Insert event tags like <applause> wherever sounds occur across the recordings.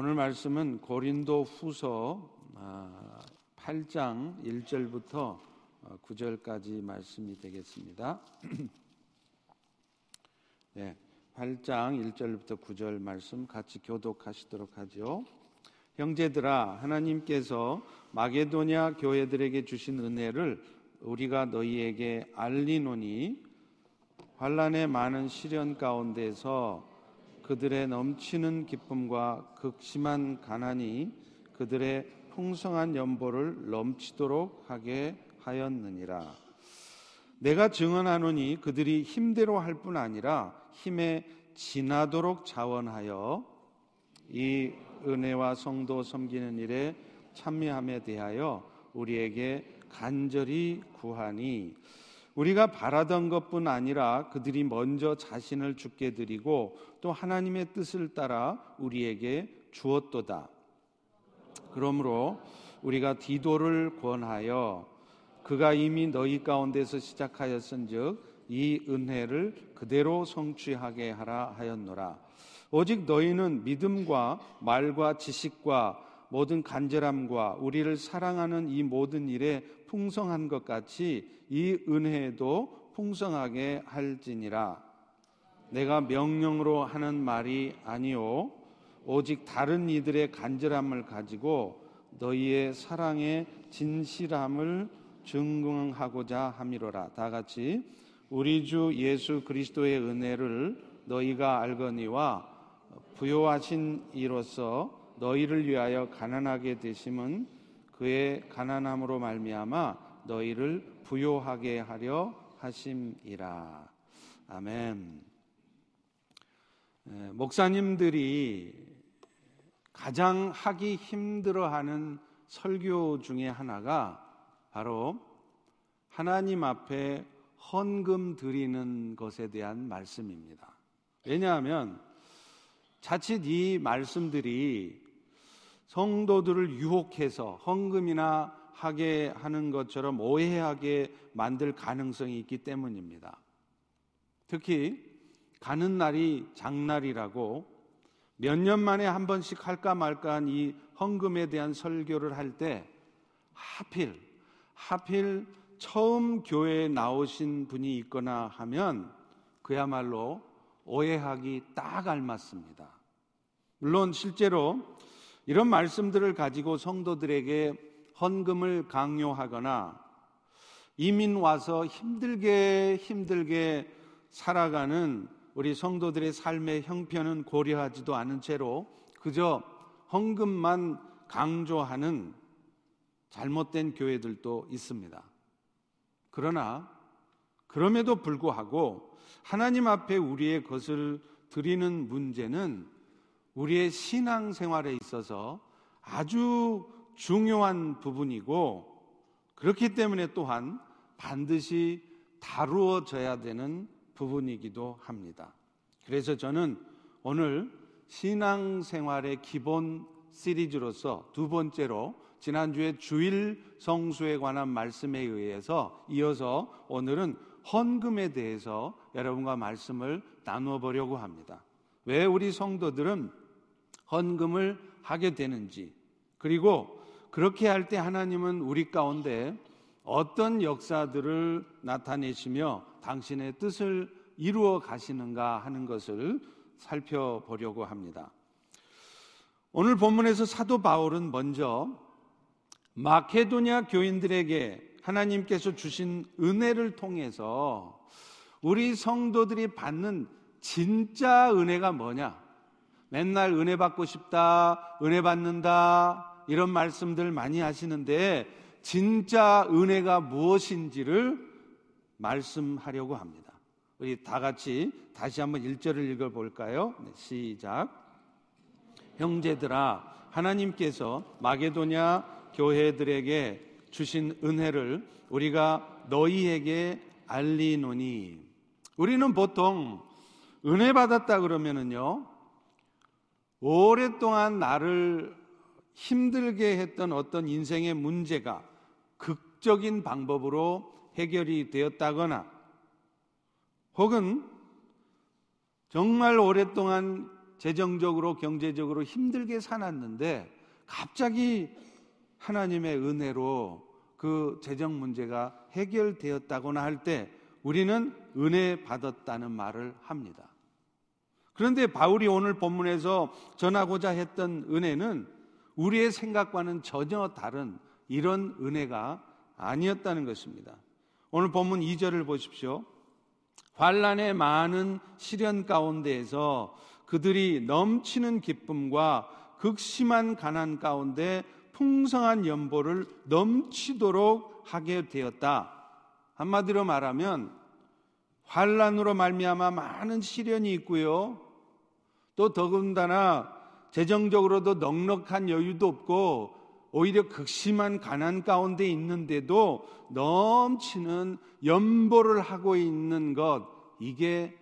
오늘 말씀은 고린도 후서 8장 1절부터 9절까지 말씀이 되겠습니다. <clears throat> 네, 8장 1절부터 9절 말씀 같이 교독하시도록 하죠. 형제들아 하나님께서 마게도냐 교회들에게 주신 은혜를 우리가 너희에게 알리노니 환란의 많은 시련 가운데서 그들의 넘치는 기쁨과 극심한 가난이 그들의 풍성한 연보를 넘치도록 하게 하였느니라. 내가 증언하노니 그들이 힘대로 할 뿐 아니라 힘에 지나도록 자원하여 이 은혜와 성도 섬기는 일에 참여함에 대하여 우리에게 간절히 구하니 우리가 바라던 것뿐 아니라 그들이 먼저 자신을 죽게 드리고 또 하나님의 뜻을 따라 우리에게 주었도다. 그러므로 우리가 디도를 권하여 그가 이미 너희 가운데서 시작하였은즉 이 은혜를 그대로 성취하게 하라 하였노라. 오직 너희는 믿음과 말과 지식과 모든 간절함과 우리를 사랑하는 이 모든 일에 풍성한 것 같이 이 은혜도 풍성하게 할지니라. 내가 명령으로 하는 말이 아니요 오직 다른 이들의 간절함을 가지고 너희의 사랑의 진실함을 증명하고자 함이로라. 다 같이 우리 주 예수 그리스도의 은혜를 너희가 알거니와 부요하신 이로서 너희를 위하여 가난하게 되심은 그의 가난함으로 말미암아 너희를 부요하게 하려 하심이라. 아멘. 목사님들이 가장 하기 힘들어하는 설교 중에 하나가 바로 하나님 앞에 헌금 드리는 것에 대한 말씀입니다. 왜냐하면 자칫 이 말씀들이 성도들을 유혹해서 헌금이나 하게 하는 것처럼 오해하게 만들 가능성이 있기 때문입니다. 특히 가는 날이 장날이라고 몇 년 만에 한 번씩 할까 말까 한 이 헌금에 대한 설교를 할 때 하필 하필 처음 교회에 나오신 분이 있거나 하면 그야말로 오해하기 딱 알맞습니다. 물론 실제로 이런 말씀들을 가지고 성도들에게 헌금을 강요하거나 이민 와서 힘들게 힘들게 살아가는 우리 성도들의 삶의 형편은 고려하지도 않은 채로 그저 헌금만 강조하는 잘못된 교회들도 있습니다. 그러나 그럼에도 불구하고 하나님 앞에 우리의 것을 드리는 문제는 우리의 신앙 생활에 있어서 아주 중요한 부분이고 그렇기 때문에 또한 반드시 다루어져야 되는 부분이기도 합니다. 그래서 저는 오늘 신앙 생활의 기본 시리즈로서 두 번째로 지난주에 주일 성수에 관한 말씀에 의해서 이어서 오늘은 헌금에 대해서 여러분과 말씀을 나누어 보려고 합니다. 왜 우리 성도들은 헌금을 하게 되는지, 그리고 그렇게 할 때 하나님은 우리 가운데 어떤 역사들을 나타내시며 당신의 뜻을 이루어 가시는가 하는 것을 살펴보려고 합니다. 오늘 본문에서 사도 바울은 먼저 마케도냐 교인들에게 하나님께서 주신 은혜를 통해서 우리 성도들이 받는 진짜 은혜가 뭐냐? 맨날 은혜 받고 싶다, 은혜 받는다, 이런 말씀들 많이 하시는데, 진짜 은혜가 무엇인지를 말씀하려고 합니다. 우리 다 같이 다시 한번 1절을 읽어볼까요? 네, 시작. 형제들아, 하나님께서 마게도냐 교회들에게 주신 은혜를 우리가 너희에게 알리노니, 우리는 보통 은혜 받았다 그러면은요, 오랫동안 나를 힘들게 했던 어떤 인생의 문제가 극적인 방법으로 해결이 되었다거나 혹은 정말 오랫동안 재정적으로 경제적으로 힘들게 살았는데 갑자기 하나님의 은혜로 그 재정 문제가 해결되었다거나 할 때 우리는 은혜 받았다는 말을 합니다. 그런데 바울이 오늘 본문에서 전하고자 했던 은혜는 우리의 생각과는 전혀 다른 이런 은혜가 아니었다는 것입니다. 오늘 본문 2절을 보십시오. 환란의 많은 시련 가운데에서 그들이 넘치는 기쁨과 극심한 가난 가운데 풍성한 연보를 넘치도록 하게 되었다. 한마디로 말하면 환란으로 말미암아 많은 시련이 있고요. 또 더군다나 재정적으로도 넉넉한 여유도 없고 오히려 극심한 가난 가운데 있는데도 넘치는 연보를 하고 있는 것 이게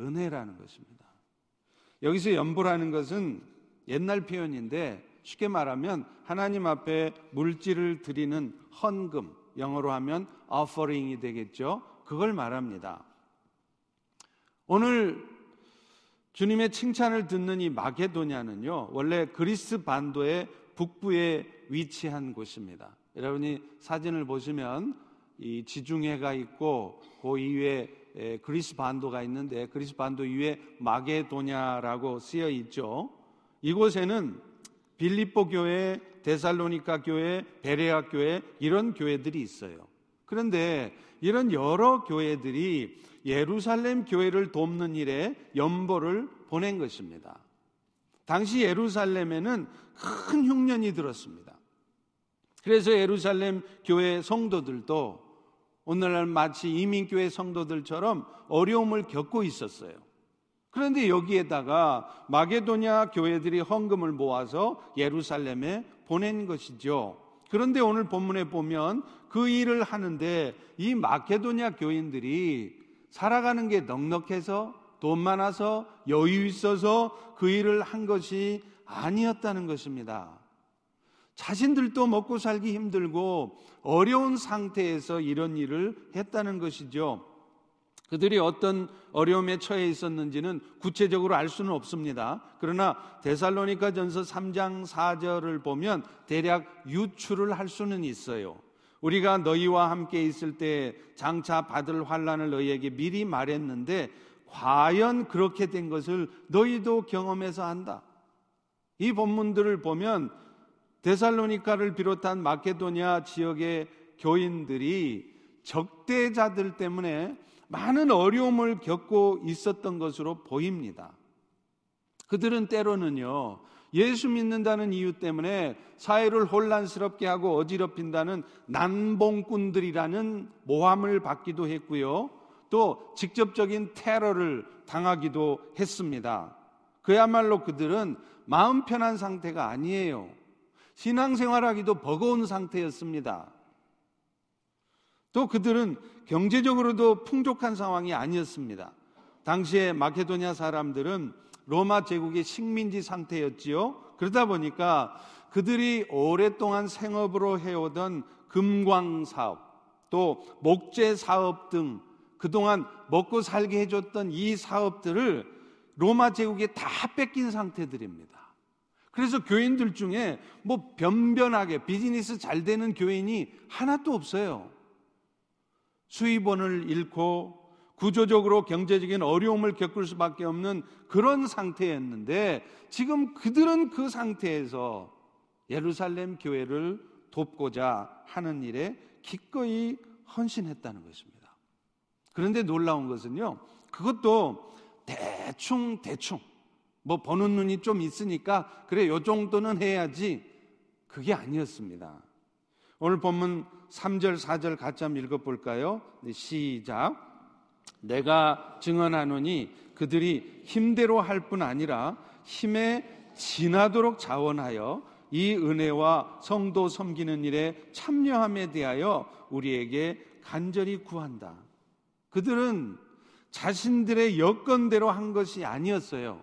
은혜라는 것입니다. 여기서 연보라는 것은 옛날 표현인데 쉽게 말하면 하나님 앞에 물질을 드리는 헌금 영어로 하면 offering이 되겠죠. 그걸 말합니다. 오늘 주님의 칭찬을 듣는 이 마게도냐는요, 원래 그리스 반도의 북부에 위치한 곳입니다. 여러분이 사진을 보시면 이 지중해가 있고 그 이외에 그리스 반도가 있는데 그리스 반도 위에 마게도냐라고 쓰여 있죠. 이곳에는 빌립보 교회, 데살로니카 교회, 베레아 교회 이런 교회들이 있어요. 그런데 이런 여러 교회들이 예루살렘 교회를 돕는 일에 연보를 보낸 것입니다. 당시 예루살렘에는 큰 흉년이 들었습니다. 그래서 예루살렘 교회 성도들도 오늘날 마치 이민교회 성도들처럼 어려움을 겪고 있었어요. 그런데 여기에다가 마게도냐 교회들이 헌금을 모아서 예루살렘에 보낸 것이죠. 그런데 오늘 본문에 보면 그 일을 하는데 이 마케도냐 교인들이 살아가는 게 넉넉해서 돈 많아서 여유 있어서 그 일을 한 것이 아니었다는 것입니다. 자신들도 먹고 살기 힘들고 어려운 상태에서 이런 일을 했다는 것이죠. 그들이 어떤 어려움에 처해 있었는지는 구체적으로 알 수는 없습니다. 그러나 데살로니가 전서 3장 4절을 보면 대략 유추를 할 수는 있어요. 우리가 너희와 함께 있을 때 장차 받을 환란을 너희에게 미리 말했는데 과연 그렇게 된 것을 너희도 경험해서 안다. 이 본문들을 보면 데살로니카를 비롯한 마케도니아 지역의 교인들이 적대자들 때문에 많은 어려움을 겪고 있었던 것으로 보입니다. 그들은 때로는요, 예수 믿는다는 이유 때문에 사회를 혼란스럽게 하고 어지럽힌다는 난봉꾼들이라는 모함을 받기도 했고요. 또 직접적인 테러를 당하기도 했습니다. 그야말로 그들은 마음 편한 상태가 아니에요. 신앙생활하기도 버거운 상태였습니다. 또 그들은 경제적으로도 풍족한 상황이 아니었습니다. 당시에 마케도니아 사람들은 로마 제국의 식민지 상태였지요. 그러다 보니까 그들이 오랫동안 생업으로 해오던 금광 사업, 또 목재 사업 등 그동안 먹고 살게 해줬던 이 사업들을 로마 제국에 다 뺏긴 상태들입니다. 그래서 교인들 중에 뭐 변변하게 비즈니스 잘 되는 교인이 하나도 없어요. 수입원을 잃고 구조적으로 경제적인 어려움을 겪을 수밖에 없는 그런 상태였는데 지금 그들은 그 상태에서 예루살렘 교회를 돕고자 하는 일에 기꺼이 헌신했다는 것입니다. 그런데 놀라운 것은요, 그것도 대충 대충 뭐 보는 눈이 좀 있으니까 그래 요 정도는 해야지 그게 아니었습니다. 오늘 본문 3절, 4절 같이 한번 읽어볼까요? 네, 시작. 내가 증언하노니 그들이 힘대로 할 뿐 아니라 힘에 지나도록 자원하여 이 은혜와 성도 섬기는 일에 참여함에 대하여 우리에게 간절히 구한다. 그들은 자신들의 여건대로 한 것이 아니었어요.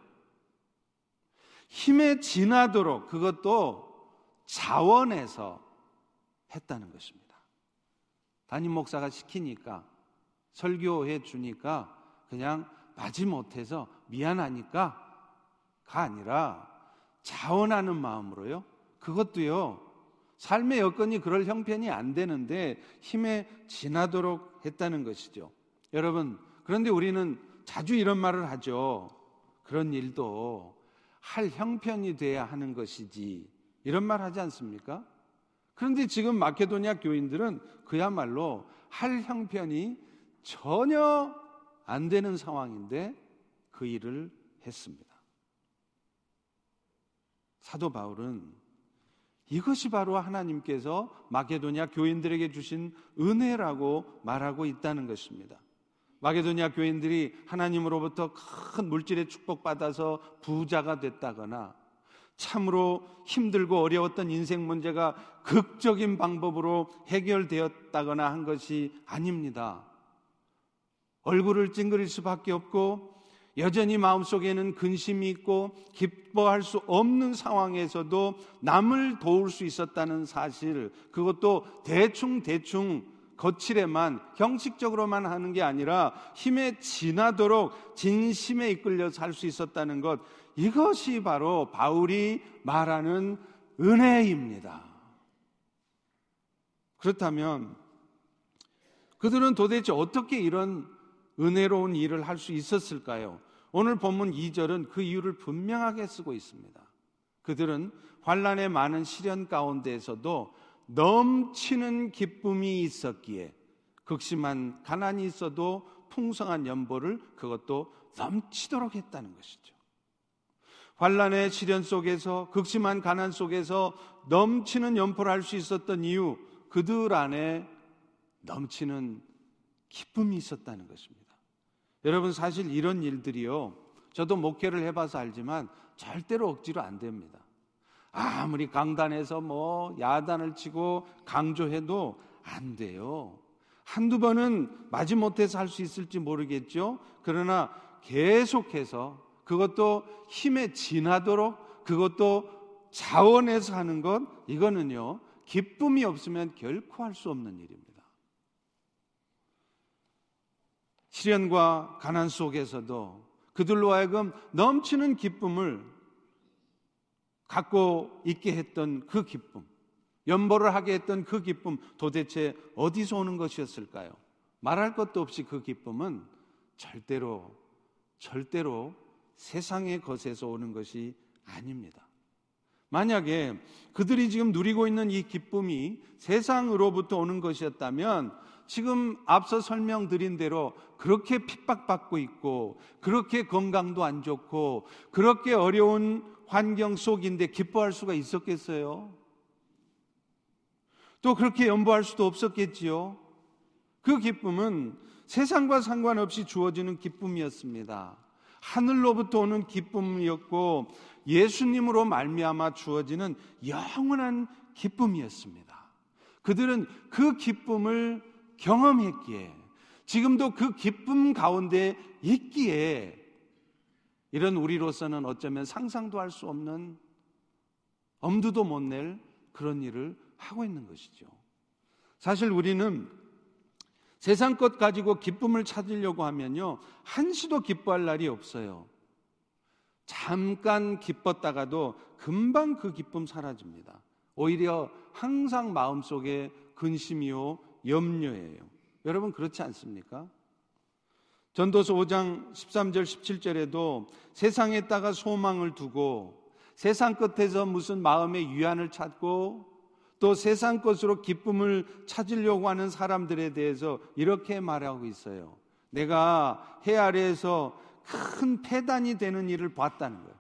힘에 지나도록 그것도 자원해서 했다는 것입니다. 담임 목사가 시키니까 설교해 주니까 그냥 마지못해서 미안하니까 아니라 자원하는 마음으로요. 그것도요. 삶의 여건이 그럴 형편이 안 되는데 힘에 지나도록 했다는 것이죠. 여러분, 그런데 우리는 자주 이런 말을 하죠. 그런 일도 할 형편이 돼야 하는 것이지. 이런 말 하지 않습니까? 그런데 지금 마케도니아 교인들은 그야말로 할 형편이 전혀 안 되는 상황인데 그 일을 했습니다. 사도 바울은 이것이 바로 하나님께서 마케도니아 교인들에게 주신 은혜라고 말하고 있다는 것입니다. 마게도니아 교인들이 하나님으로부터 큰 물질의 축복받아서 부자가 됐다거나 참으로 힘들고 어려웠던 인생 문제가 극적인 방법으로 해결되었다거나 한 것이 아닙니다. 얼굴을 찡그릴 수밖에 없고 여전히 마음속에는 근심이 있고 기뻐할 수 없는 상황에서도 남을 도울 수 있었다는 사실, 그것도 대충 대충 거칠에만 형식적으로만 하는 게 아니라 힘에 지나도록 진심에 이끌려 살 수 있었다는 것 이것이 바로 바울이 말하는 은혜입니다. 그렇다면 그들은 도대체 어떻게 이런 은혜로운 일을 할 수 있었을까요? 오늘 본문 2절은 그 이유를 분명하게 쓰고 있습니다. 그들은 환란의 많은 시련 가운데에서도 넘치는 기쁨이 있었기에 극심한 가난이 있어도 풍성한 연보를 그것도 넘치도록 했다는 것이죠. 환란의 시련 속에서 극심한 가난 속에서 넘치는 연포를 할 수 있었던 이유 그들 안에 넘치는 기쁨이 있었다는 것입니다. 여러분 사실 이런 일들이요. 저도 목회를 해봐서 알지만 절대로 억지로 안 됩니다. 아무리 강단에서 뭐 야단을 치고 강조해도 안 돼요. 한두 번은 마지못해서 할 수 있을지 모르겠죠. 그러나 계속해서 그것도 힘에 지나도록 그것도 자원해서 하는 것 이거는요. 기쁨이 없으면 결코 할 수 없는 일입니다. 시련과 가난 속에서도 그들로 하여금 넘치는 기쁨을 갖고 있게 했던 그 기쁨, 연보를 하게 했던 그 기쁨 도대체 어디서 오는 것이었을까요? 말할 것도 없이 그 기쁨은 절대로, 절대로 세상의 것에서 오는 것이 아닙니다. 만약에 그들이 지금 누리고 있는 이 기쁨이 세상으로부터 오는 것이었다면 지금 앞서 설명드린 대로 그렇게 핍박받고 있고 그렇게 건강도 안 좋고 그렇게 어려운 환경 속인데 기뻐할 수가 있었겠어요? 또 그렇게 연보할 수도 없었겠지요? 그 기쁨은 세상과 상관없이 주어지는 기쁨이었습니다. 하늘로부터 오는 기쁨이었고 예수님으로 말미암아 주어지는 영원한 기쁨이었습니다. 그들은 그 기쁨을 경험했기에 지금도 그 기쁨 가운데 있기에 이런 우리로서는 어쩌면 상상도 할 수 없는 엄두도 못 낼 그런 일을 하고 있는 것이죠. 사실 우리는 세상 것 가지고 기쁨을 찾으려고 하면요. 한시도 기뻐할 날이 없어요. 잠깐 기뻤다가도 금방 그 기쁨 사라집니다. 오히려 항상 마음속에 근심이요, 염려예요. 여러분 그렇지 않습니까? 전도서 5장 13절 17절에도 세상에다가 소망을 두고 세상 끝에서 무슨 마음의 위안을 찾고 또 세상 것으로 기쁨을 찾으려고 하는 사람들에 대해서 이렇게 말하고 있어요. 내가 해 아래에서 큰 폐단이 되는 일을 봤다는 거예요.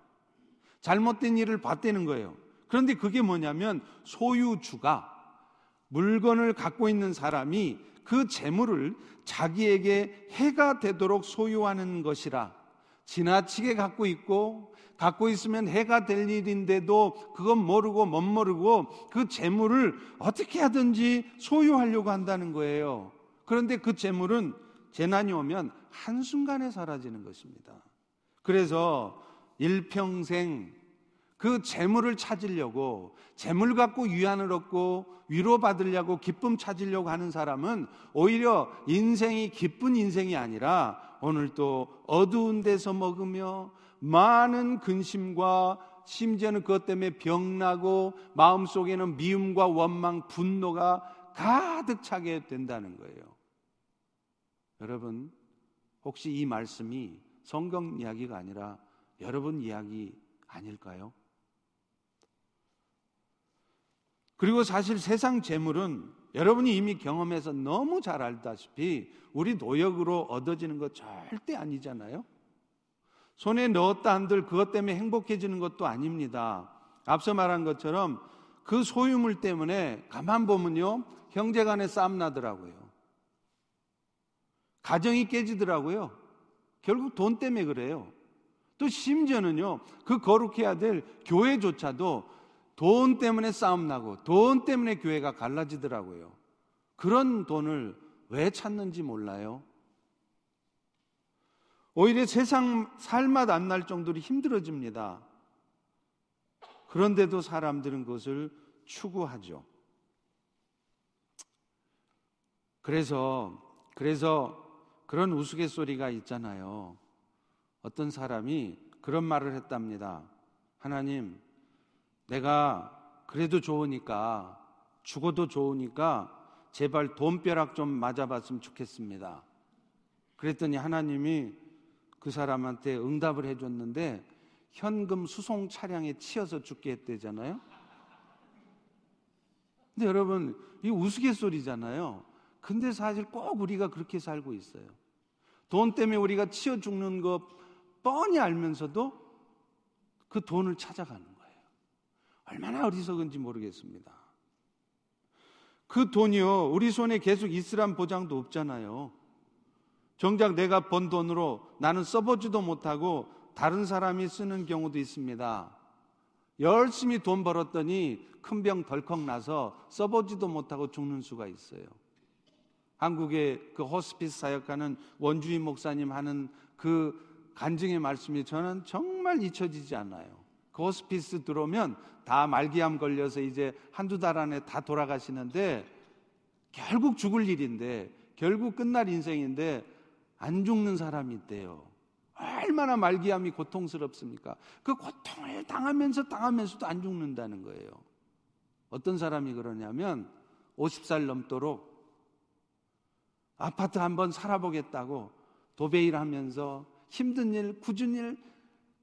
잘못된 일을 봤다는 거예요. 그런데 그게 뭐냐면 소유주가 물건을 갖고 있는 사람이 그 재물을 자기에게 해가 되도록 소유하는 것이라 지나치게 갖고 있고 갖고 있으면 해가 될 일인데도 그건 모르고 못 모르고 그 재물을 어떻게 하든지 소유하려고 한다는 거예요. 그런데 그 재물은 재난이 오면 한순간에 사라지는 것입니다. 그래서 일평생 그 재물을 찾으려고 재물 갖고 위안을 얻고 위로받으려고 기쁨 찾으려고 하는 사람은 오히려 인생이 기쁜 인생이 아니라 오늘 또 어두운 데서 먹으며 많은 근심과 심지어는 그것 때문에 병나고 마음속에는 미움과 원망, 분노가 가득 차게 된다는 거예요. 여러분, 혹시 이 말씀이 성경 이야기가 아니라 여러분 이야기 아닐까요? 그리고 사실 세상 재물은 여러분이 이미 경험해서 너무 잘 알다시피 우리 노력으로 얻어지는 것 절대 아니잖아요. 손에 넣었다 한들 그것 때문에 행복해지는 것도 아닙니다. 앞서 말한 것처럼 그 소유물 때문에 가만 보면요. 형제 간에 싸움 나더라고요. 가정이 깨지더라고요. 결국 돈 때문에 그래요. 또 심지어는요. 그 거룩해야 될 교회조차도 돈 때문에 싸움 나고 돈 때문에 교회가 갈라지더라고요. 그런 돈을 왜 찾는지 몰라요. 오히려 세상 살맛 안 날 정도로 힘들어집니다. 그런데도 사람들은 그것을 추구하죠. 그래서 그래서 그런 우스갯소리가 있잖아요. 어떤 사람이 그런 말을 했답니다. 하나님, 내가 그래도 좋으니까 죽어도 좋으니까 제발 돈벼락 좀 맞아봤으면 좋겠습니다. 그랬더니 하나님이 그 사람한테 응답을 해줬는데 현금 수송 차량에 치여서 죽게 했대잖아요. 근데 여러분, 이 우스갯소리잖아요. 근데 사실 꼭 우리가 그렇게 살고 있어요. 돈 때문에 우리가 치여 죽는 거 뻔히 알면서도 그 돈을 찾아가는. 얼마나 어리석은지 모르겠습니다. 그 돈이요, 우리 손에 계속 있으란 보장도 없잖아요. 정작 내가 번 돈으로 나는 써보지도 못하고 다른 사람이 쓰는 경우도 있습니다. 열심히 돈 벌었더니 큰 병 덜컥 나서 써보지도 못하고 죽는 수가 있어요. 한국의 그 호스피스 사역하는 원주인 목사님 하는 그 간증의 말씀이 저는 정말 잊혀지지 않아요. 그 호스피스 들어오면 다 말기암 걸려서 이제 한두 달 안에 다 돌아가시는데 결국 죽을 일인데 결국 끝날 인생인데 안 죽는 사람이 있대요. 얼마나 말기암이 고통스럽습니까? 그 고통을 당하면서 당하면서도 안 죽는다는 거예요. 어떤 사람이 그러냐면 50살 넘도록 아파트 한번 살아보겠다고 도배일 하면서 힘든 일, 굳은 일,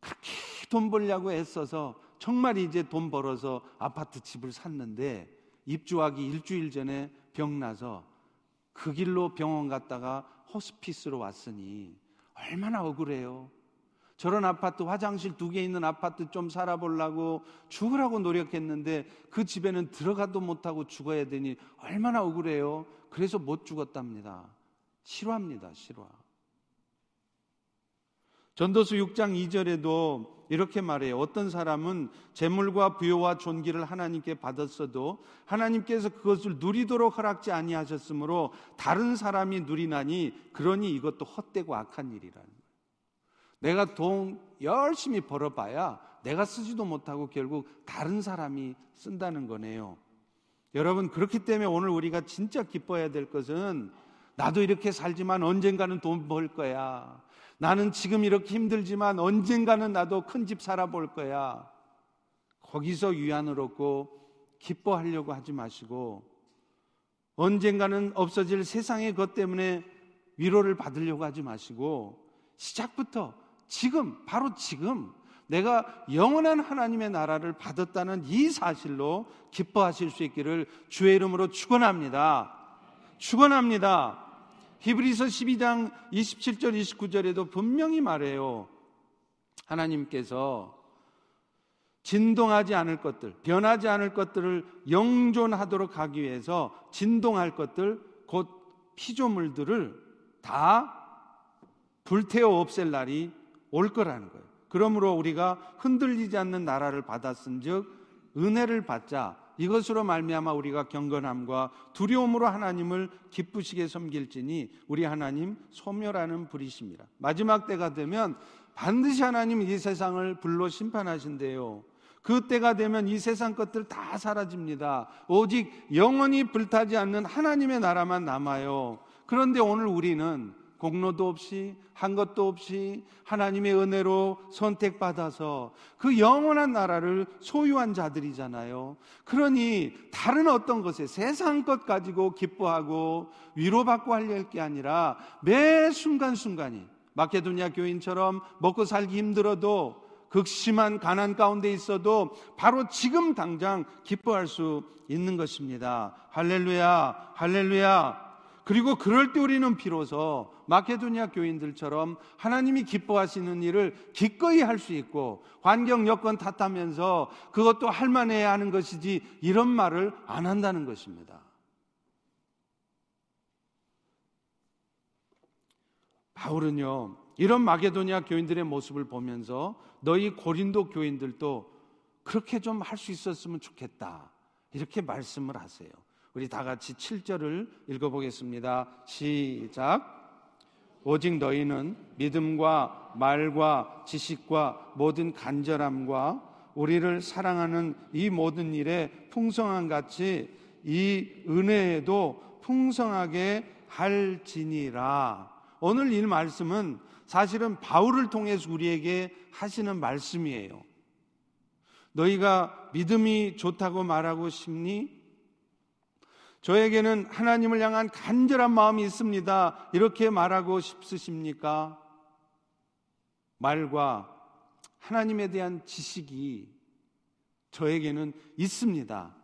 그렇게 돈 벌려고 애써서 정말 이제 돈 벌어서 아파트 집을 샀는데 입주하기 일주일 전에 병 나서 그 길로 병원 갔다가 호스피스로 왔으니 얼마나 억울해요. 저런 아파트 화장실 두 개 있는 아파트 좀 살아보려고 죽으라고 노력했는데 그 집에는 들어가도 못하고 죽어야 되니 얼마나 억울해요. 그래서 못 죽었답니다. 실화입니다, 실화. 전도서 6장 2절에도 이렇게 말해요. 어떤 사람은 재물과 부여와 존귀를 하나님께 받았어도 하나님께서 그것을 누리도록 허락지 아니하셨으므로 다른 사람이 누리나니 그러니 이것도 헛되고 악한 일이라는 거예요. 내가 돈 열심히 벌어봐야 내가 쓰지도 못하고 결국 다른 사람이 쓴다는 거네요. 여러분 그렇기 때문에 오늘 우리가 진짜 기뻐해야 될 것은 나도 이렇게 살지만 언젠가는 돈 벌 거야. 나는 지금 이렇게 힘들지만 언젠가는 나도 큰 집 살아볼 거야. 거기서 유한을 얻고 기뻐하려고 하지 마시고 언젠가는 없어질 세상의 것 때문에 위로를 받으려고 하지 마시고 시작부터 지금, 바로 지금 내가 영원한 하나님의 나라를 받았다는 이 사실로 기뻐하실 수 있기를 주의 이름으로 축원합니다. 축원합니다. 히브리서 12장 27절 29절에도 분명히 말해요. 하나님께서 진동하지 않을 것들, 변하지 않을 것들을 영존하도록 하기 위해서 진동할 것들, 곧 피조물들을 다 불태워 없앨 날이 올 거라는 거예요. 그러므로 우리가 흔들리지 않는 나라를 받았은 즉 은혜를 받자 이것으로 말미암아 우리가 경건함과 두려움으로 하나님을 기쁘시게 섬길지니 우리 하나님 소멸하는 불이십니다. 마지막 때가 되면 반드시 하나님 이 세상을 불로 심판하신대요. 그 때가 되면 이 세상 것들 다 사라집니다. 오직 영원히 불타지 않는 하나님의 나라만 남아요. 그런데 오늘 우리는 공로도 없이 한 것도 없이 하나님의 은혜로 선택받아서 그 영원한 나라를 소유한 자들이잖아요. 그러니 다른 어떤 것에 세상 것 가지고 기뻐하고 위로받고 하려 게 아니라 매 순간순간이 마케도니아 교인처럼 먹고 살기 힘들어도 극심한 가난 가운데 있어도 바로 지금 당장 기뻐할 수 있는 것입니다. 할렐루야, 할렐루야. 그리고 그럴 때 우리는 비로소 마케도니아 교인들처럼 하나님이 기뻐하시는 일을 기꺼이 할 수 있고 환경 여건 탓하면서 그것도 할만해야 하는 것이지 이런 말을 안 한다는 것입니다. 바울은요, 이런 마게도니아 교인들의 모습을 보면서 너희 고린도 교인들도 그렇게 좀 할 수 있었으면 좋겠다. 이렇게 말씀을 하세요. 우리 다 같이 7절을 읽어보겠습니다. 시작. 오직 너희는 믿음과 말과 지식과 모든 간절함과 우리를 사랑하는 이 모든 일에 풍성한 같이 이 은혜에도 풍성하게 할지니라. 오늘 이 말씀은 사실은 바울을 통해서 우리에게 하시는 말씀이에요. 너희가 믿음이 좋다고 말하고 싶니? 저에게는 하나님을 향한 간절한 마음이 있습니다. 이렇게 말하고 싶으십니까? 말과 하나님에 대한 지식이 저에게는 있습니다.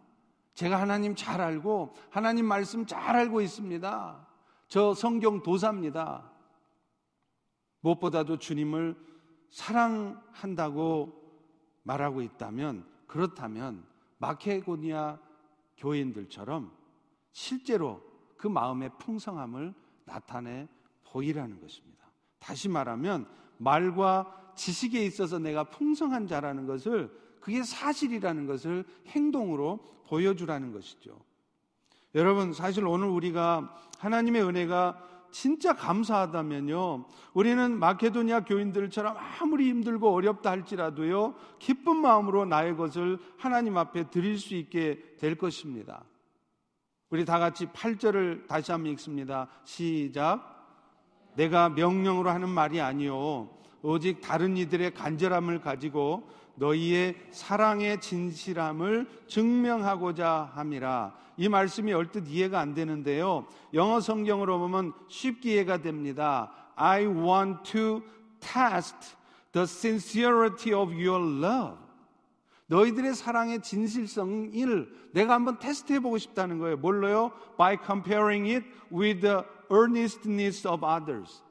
제가 하나님 잘 알고 하나님 말씀 잘 알고 있습니다. 저 성경 도사입니다. 무엇보다도 주님을 사랑한다고 말하고 있다면 그렇다면 마케고니아 교인들처럼 실제로 그 마음의 풍성함을 나타내 보이라는 것입니다. 다시 말하면 말과 지식에 있어서 내가 풍성한 자라는 것을 그게 사실이라는 것을 행동으로 보여주라는 것이죠. 여러분, 사실 오늘 우리가 하나님의 은혜가 진짜 감사하다면요. 우리는 마케도니아 교인들처럼 아무리 힘들고 어렵다 할지라도요. 기쁜 마음으로 나의 것을 하나님 앞에 드릴 수 있게 될 것입니다. 우리 다 같이 8절을 다시 한번 읽습니다. 시작. 내가 명령으로 하는 말이 아니요. 오직 다른 이들의 간절함을 가지고 너희의 사랑의 진실함을 증명하고자 함이라. 이 말씀이 얼뜻 이해가 안 되는데요. 영어 성경으로 보면 쉽게 이해가 됩니다. I want to test the sincerity of your love. 너희들의 사랑의 진실성을 내가 한번 테스트해 보고 싶다는 거예요. 뭘로요? By comparing it with the earnestness of others.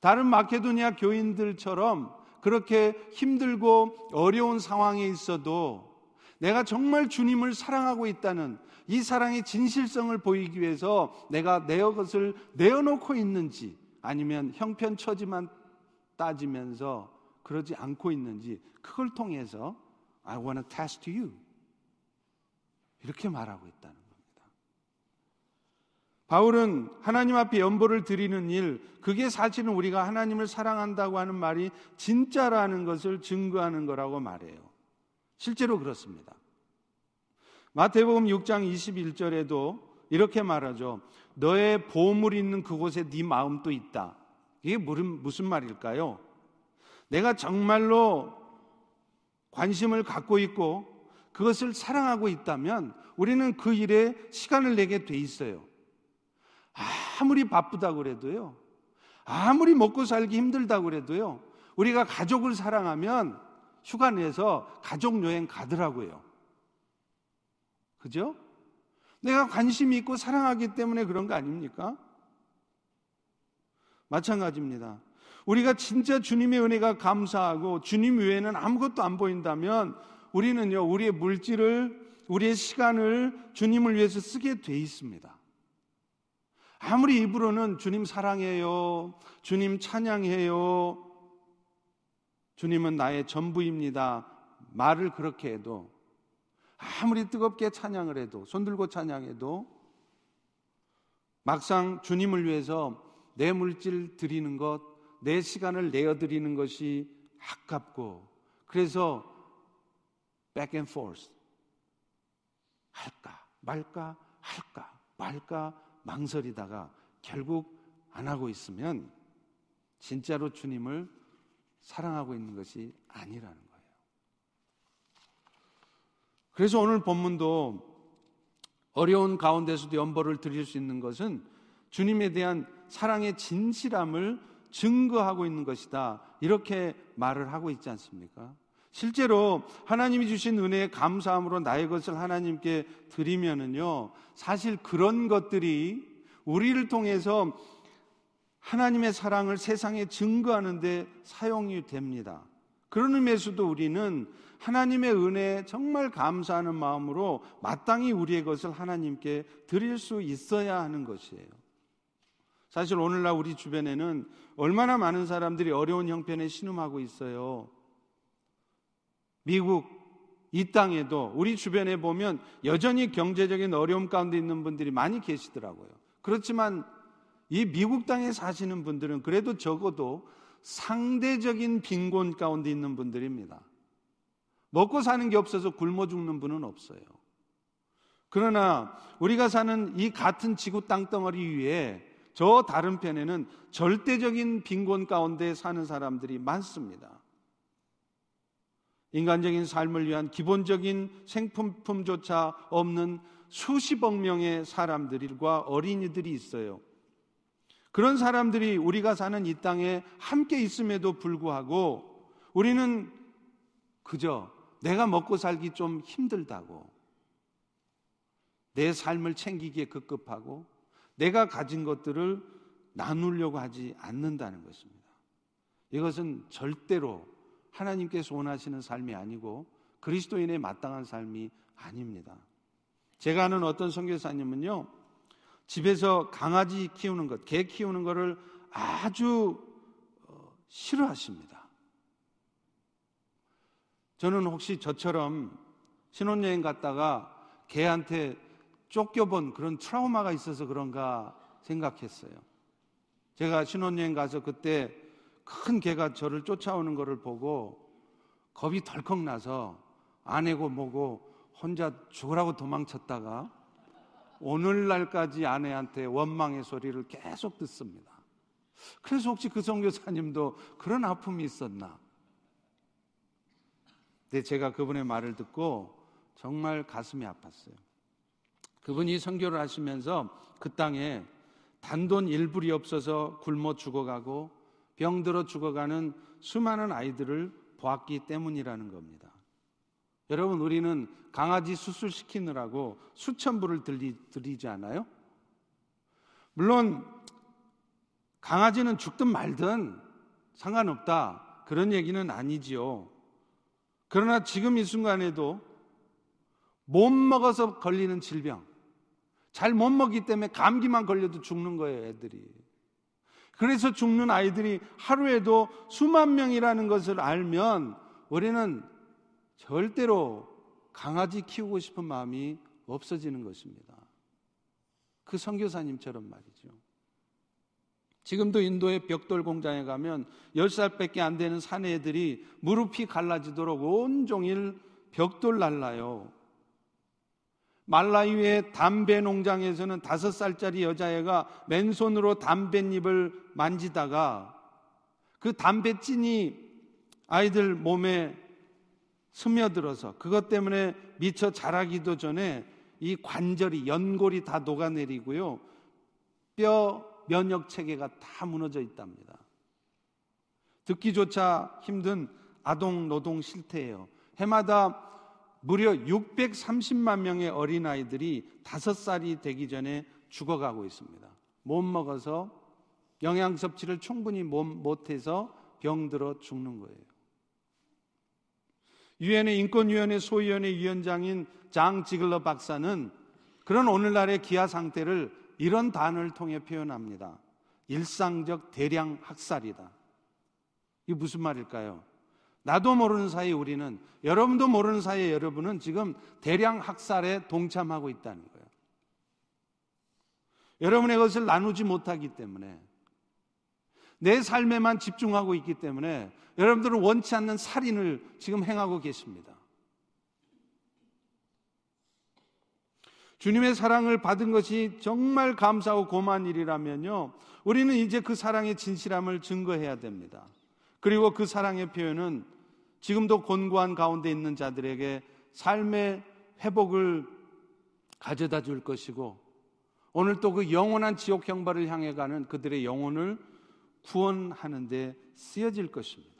다른 마케도니아 교인들처럼 그렇게 힘들고 어려운 상황에 있어도 내가 정말 주님을 사랑하고 있다는 이 사랑의 진실성을 보이기 위해서 내가 내 것을 내어놓고 있는지 아니면 형편처지만 따지면서 그러지 않고 있는지 그걸 통해서 I want to test you. 이렇게 말하고 있다는 겁니다. 바울은 하나님 앞에 연보를 드리는 일, 그게 사실은 우리가 하나님을 사랑한다고 하는 말이 진짜라는 것을 증거하는 거라고 말해요. 실제로 그렇습니다. 마태복음 6장 21절에도 이렇게 말하죠. 너의 보물 있는 그곳에 네 마음도 있다. 이게 무슨 말일까요? 내가 정말로 관심을 갖고 있고 그것을 사랑하고 있다면 우리는 그 일에 시간을 내게 돼 있어요. 아무리 바쁘다고 그래도요. 아무리 먹고 살기 힘들다고 그래도요. 우리가 가족을 사랑하면 휴가 내서 가족 여행 가더라고요. 그죠? 내가 관심이 있고 사랑하기 때문에 그런 거 아닙니까? 마찬가지입니다. 우리가 진짜 주님의 은혜가 감사하고 주님 외에는 아무것도 안 보인다면 우리는요, 우리의 물질을, 우리의 시간을 주님을 위해서 쓰게 돼 있습니다. 아무리 입으로는 주님 사랑해요, 주님 찬양해요, 주님은 나의 전부입니다. 말을 그렇게 해도 아무리 뜨겁게 찬양을 해도 손 들고 찬양해도 막상 주님을 위해서 내 물질 드리는 것 내 시간을 내어 드리는 것이 아깝고 그래서 back and forth 할까 말까 할까 말까 망설이다가 결국 안 하고 있으면 진짜로 주님을 사랑하고 있는 것이 아니라는 거예요. 그래서 오늘 본문도 어려운 가운데서도 연보를 드릴 수 있는 것은 주님에 대한 사랑의 진실함을 증거하고 있는 것이다. 이렇게 말을 하고 있지 않습니까? 실제로 하나님이 주신 은혜에 감사함으로 나의 것을 하나님께 드리면은요, 사실 그런 것들이 우리를 통해서 하나님의 사랑을 세상에 증거하는데 사용이 됩니다. 그런 의미에서도 우리는 하나님의 은혜에 정말 감사하는 마음으로 마땅히 우리의 것을 하나님께 드릴 수 있어야 하는 것이에요. 사실 오늘날 우리 주변에는 얼마나 많은 사람들이 어려운 형편에 신음하고 있어요. 미국 이 땅에도 우리 주변에 보면 여전히 경제적인 어려움 가운데 있는 분들이 많이 계시더라고요. 그렇지만 이 미국 땅에 사시는 분들은 그래도 적어도 상대적인 빈곤 가운데 있는 분들입니다. 먹고 사는 게 없어서 굶어 죽는 분은 없어요. 그러나 우리가 사는 이 같은 지구 땅덩어리 위에 저 다른 편에는 절대적인 빈곤 가운데 사는 사람들이 많습니다. 인간적인 삶을 위한 기본적인 생품품조차 없는 수십억 명의 사람들과 어린이들이 있어요. 그런 사람들이 우리가 사는 이 땅에 함께 있음에도 불구하고 우리는 그저 내가 먹고 살기 좀 힘들다고 내 삶을 챙기기에 급급하고 내가 가진 것들을 나누려고 하지 않는다는 것입니다. 이것은 절대로 하나님께서 원하시는 삶이 아니고 그리스도인의 마땅한 삶이 아닙니다. 제가 아는 어떤 선교사님은요, 집에서 강아지 키우는 것, 개 키우는 것을 아주 어, 싫어하십니다. 저는 혹시 저처럼 신혼여행 갔다가 개한테 쫓겨본 그런 트라우마가 있어서 그런가 생각했어요. 제가 신혼여행 가서 그때 큰 개가 저를 쫓아오는 것을 보고 겁이 덜컥 나서 아내고 뭐고 혼자 죽으라고 도망쳤다가 오늘날까지 아내한테 원망의 소리를 계속 듣습니다. 그래서 혹시 그 성교사님도 그런 아픔이 있었나? 근데 제가 그분의 말을 듣고 정말 가슴이 아팠어요. 그분이 선교를 하시면서 그 땅에 단돈 일불이 없어서 굶어 죽어가고 병들어 죽어가는 수많은 아이들을 보았기 때문이라는 겁니다. 여러분, 우리는 강아지 수술시키느라고 수천 불을 들리, 들이지 않아요? 물론, 강아지는 죽든 말든 상관없다. 그런 얘기는 아니지요. 그러나 지금 이 순간에도 못 먹어서 걸리는 질병, 잘 못 먹기 때문에 감기만 걸려도 죽는 거예요, 애들이. 그래서 죽는 아이들이 하루에도 수만 명이라는 것을 알면 우리는 절대로 강아지 키우고 싶은 마음이 없어지는 것입니다. 그 선교사님처럼 말이죠. 지금도 인도의 벽돌 공장에 가면 10살밖에 안 되는 사내들이 무릎이 갈라지도록 온종일 벽돌 날라요. 말라위의 담배 농장에서는 다섯 살짜리 여자애가 맨손으로 담뱃잎을 만지다가 그 담뱃진이 아이들 몸에 스며들어서 그것 때문에 미처 자라기도 전에 이 관절이 연골이 다 녹아내리고요. 뼈 면역 체계가 다 무너져 있답니다. 듣기조차 힘든 아동 노동 실태예요. 해마다 무려 630만 명의 어린아이들이 5살이 되기 전에 죽어가고 있습니다. 못 먹어서 영양 섭취를 충분히 못해서 병들어 죽는 거예요. 유엔의 인권위원회 소위원회 위원장인 장 지글러 박사는 그런 오늘날의 기아 상태를 이런 단어를 통해 표현합니다. 일상적 대량 학살이다. 이게 무슨 말일까요? 나도 모르는 사이에 우리는 여러분도 모르는 사이에 여러분은 지금 대량 학살에 동참하고 있다는 거예요. 여러분의 것을 나누지 못하기 때문에 내 삶에만 집중하고 있기 때문에 여러분들은 원치 않는 살인을 지금 행하고 계십니다. 주님의 사랑을 받은 것이 정말 감사하고 고마운 일이라면요. 우리는 이제 그 사랑의 진실함을 증거해야 됩니다. 그리고 그 사랑의 표현은 지금도 곤고한 가운데 있는 자들에게 삶의 회복을 가져다 줄 것이고 오늘 또 그 영원한 지옥 형벌을 향해 가는 그들의 영혼을 구원하는 데 쓰여질 것입니다.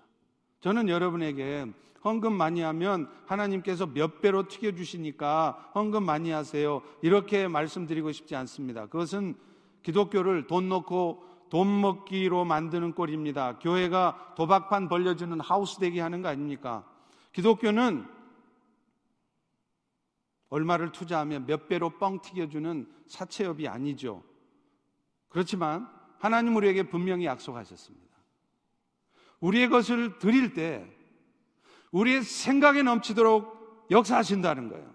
저는 여러분에게 헌금 많이 하면 하나님께서 몇 배로 튀겨 주시니까 헌금 많이 하세요. 이렇게 말씀드리고 싶지 않습니다. 그것은 기독교를 돈 넣고 돈 먹기로 만드는 꼴입니다. 교회가 도박판 벌려주는 하우스 되게 하는 거 아닙니까? 기독교는 얼마를 투자하면 몇 배로 뻥 튀겨주는 사채업이 아니죠. 그렇지만 하나님 우리에게 분명히 약속하셨습니다. 우리의 것을 드릴 때 우리의 생각에 넘치도록 역사하신다는 거예요.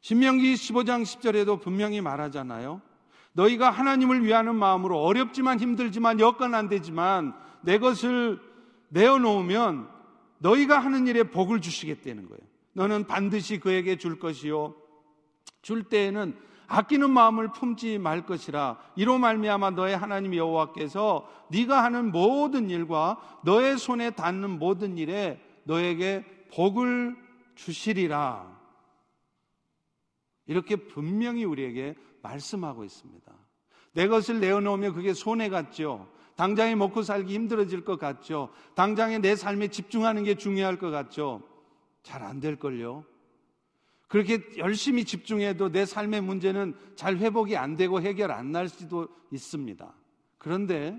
신명기 15장 10절에도 분명히 말하잖아요. 너희가 하나님을 위하는 마음으로 어렵지만 힘들지만 여건 안 되지만 내 것을 내어놓으면 너희가 하는 일에 복을 주시겠다는 거예요. 너는 반드시 그에게 줄 것이요. 줄 때에는 아끼는 마음을 품지 말 것이라 이로 말미암아 너의 하나님 여호와께서 네가 하는 모든 일과 너의 손에 닿는 모든 일에 너에게 복을 주시리라. 이렇게 분명히 우리에게 말씀하고 있습니다. 내 것을 내어놓으면 그게 손해 같죠. 당장에 먹고 살기 힘들어질 것 같죠. 당장에 내 삶에 집중하는 게 중요할 것 같죠. 잘 안 될걸요. 그렇게 열심히 집중해도 내 삶의 문제는 잘 회복이 안 되고 해결 안 날 수도 있습니다. 그런데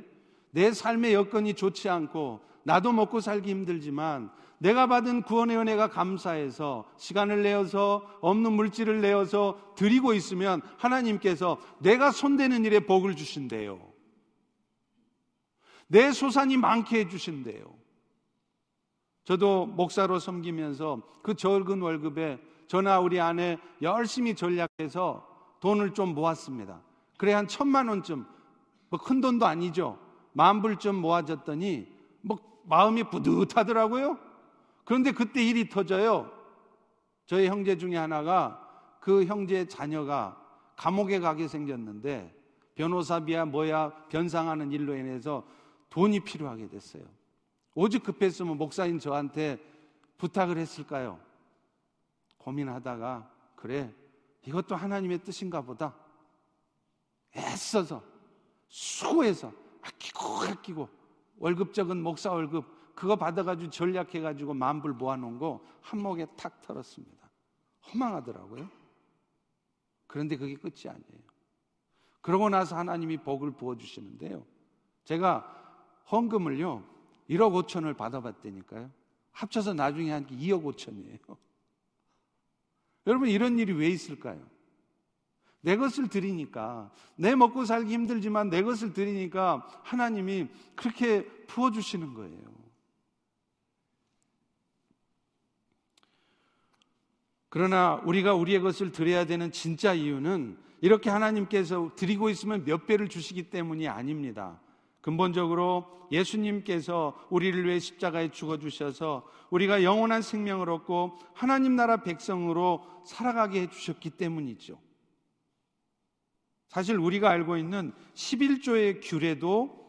내 삶의 여건이 좋지 않고 나도 먹고 살기 힘들지만 내가 받은 구원의 은혜가 감사해서 시간을 내어서 없는 물질을 내어서 드리고 있으면 하나님께서 내가 손대는 일에 복을 주신대요. 내 소산이 많게 해주신대요. 저도 목사로 섬기면서 그 적은 월급에 저나 우리 아내 열심히 전략해서 돈을 좀 모았습니다. 그래 한 천만 원쯤 뭐 큰 돈도 아니죠. 만 불쯤 모아졌더니 뭐 마음이 뿌듯하더라고요. 그런데 그때 일이 터져요. 저희 형제 중에 하나가 그 형제 자녀가 감옥에 가게 생겼는데 변호사비야 뭐야 변상하는 일로 인해서 돈이 필요하게 됐어요. 오직 급했으면 목사인 저한테 부탁을 했을까요? 고민하다가 그래 이것도 하나님의 뜻인가 보다 애써서 수고해서 아끼고 아끼고 월급 적은 목사 월급 그거 받아가지고 전략해가지고 만불 모아놓은 거 한목에 탁 털었습니다. 허망하더라고요. 그런데 그게 끝이 아니에요. 그러고 나서 하나님이 복을 부어주시는데요. 제가 헌금을요, 1억 5천을 받아봤다니까요. 합쳐서 나중에 한 2억 5천이에요. <laughs> 여러분, 이런 일이 왜 있을까요? 내 것을 드리니까, 내 먹고 살기 힘들지만 내 것을 드리니까 하나님이 그렇게 부어주시는 거예요. 그러나 우리가 우리의 것을 드려야 되는 진짜 이유는 이렇게 하나님께서 드리고 있으면 몇 배를 주시기 때문이 아닙니다. 근본적으로 예수님께서 우리를 위해 십자가에 죽어 주셔서 우리가 영원한 생명을 얻고 하나님 나라 백성으로 살아가게 해 주셨기 때문이죠. 사실 우리가 알고 있는 11조의 규례도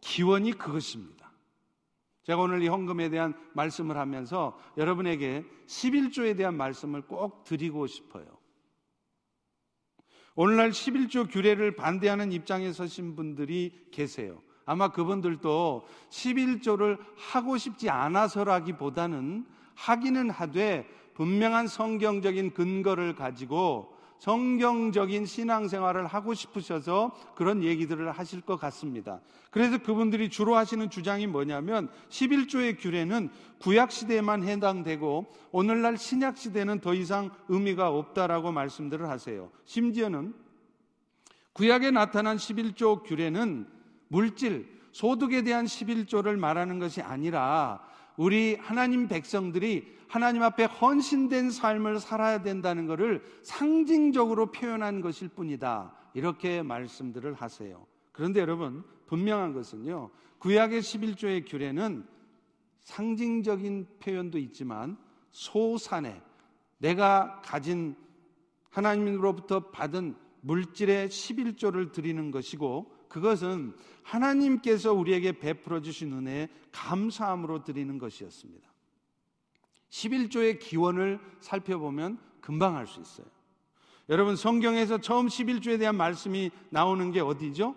기원이 그것입니다. 제가 오늘 이 헌금에 대한 말씀을 하면서 여러분에게 11조에 대한 말씀을 꼭 드리고 싶어요. 오늘날 11조 규례를 반대하는 입장에 서신 분들이 계세요. 아마 그분들도 11조를 하고 싶지 않아서라기보다는 하기는 하되 분명한 성경적인 근거를 가지고 성경적인 신앙생활을 하고 싶으셔서 그런 얘기들을 하실 것 같습니다. 그래서 그분들이 주로 하시는 주장이 뭐냐면 11조의 규례는 구약 시대에만 해당되고 오늘날 신약 시대는 더 이상 의미가 없다라고 말씀들을 하세요. 심지어는 구약에 나타난 11조 규례는 물질, 소득에 대한 11조를 말하는 것이 아니라 우리 하나님 백성들이 하나님 앞에 헌신된 삶을 살아야 된다는 것을 상징적으로 표현한 것일 뿐이다. 이렇게 말씀들을 하세요. 그런데 여러분, 분명한 것은요, 구약의 11조의 규례는 상징적인 표현도 있지만 소산에 내가 가진 하나님으로부터 받은 물질의 11조를 드리는 것이고 그것은 하나님께서 우리에게 베풀어 주신 은혜에 감사함으로 드리는 것이었습니다. 11조의 기원을 살펴보면 금방 알 수 있어요. 여러분 성경에서 처음 11조에 대한 말씀이 나오는 게 어디죠?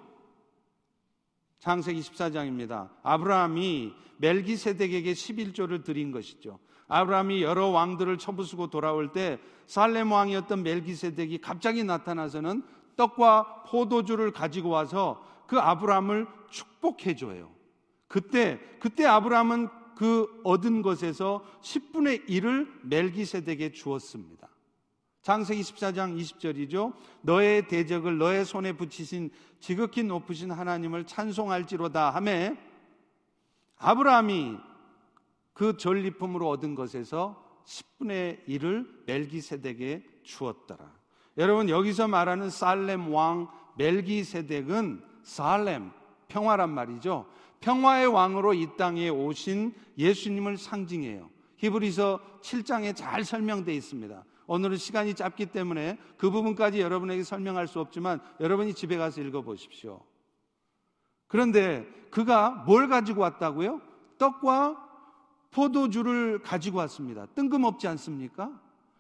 창세기 14장입니다. 아브라함이 멜기세덱에게 11조를 드린 것이죠. 아브라함이 여러 왕들을 쳐부수고 돌아올 때 살렘 왕이었던 멜기세덱이 갑자기 나타나서는 떡과 포도주를 가지고 와서 그 아브라함을 축복해 줘요. 그때 그때 아브라함은 그 얻은 것에서 10분의 1을 멜기세덱에 주었습니다. 장세기 14장 20절이죠. 너의 대적을 너의 손에 붙이신 지극히 높으신 하나님을 찬송할지로다 하매 아브라함이 그 전리품으로 얻은 것에서 10분의 1을 멜기세덱에 주었더라. 여러분 여기서 말하는 살렘 왕 멜기세덱은 살렘 평화란 말이죠. 평화의 왕으로 이 땅에 오신 예수님을 상징해요. 히브리서 7장에 잘 설명되어 있습니다. 오늘은 시간이 짧기 때문에 그 부분까지 여러분에게 설명할 수 없지만 여러분이 집에 가서 읽어 보십시오. 그런데 그가 뭘 가지고 왔다고요? 떡과 포도주를 가지고 왔습니다. 뜬금없지 않습니까?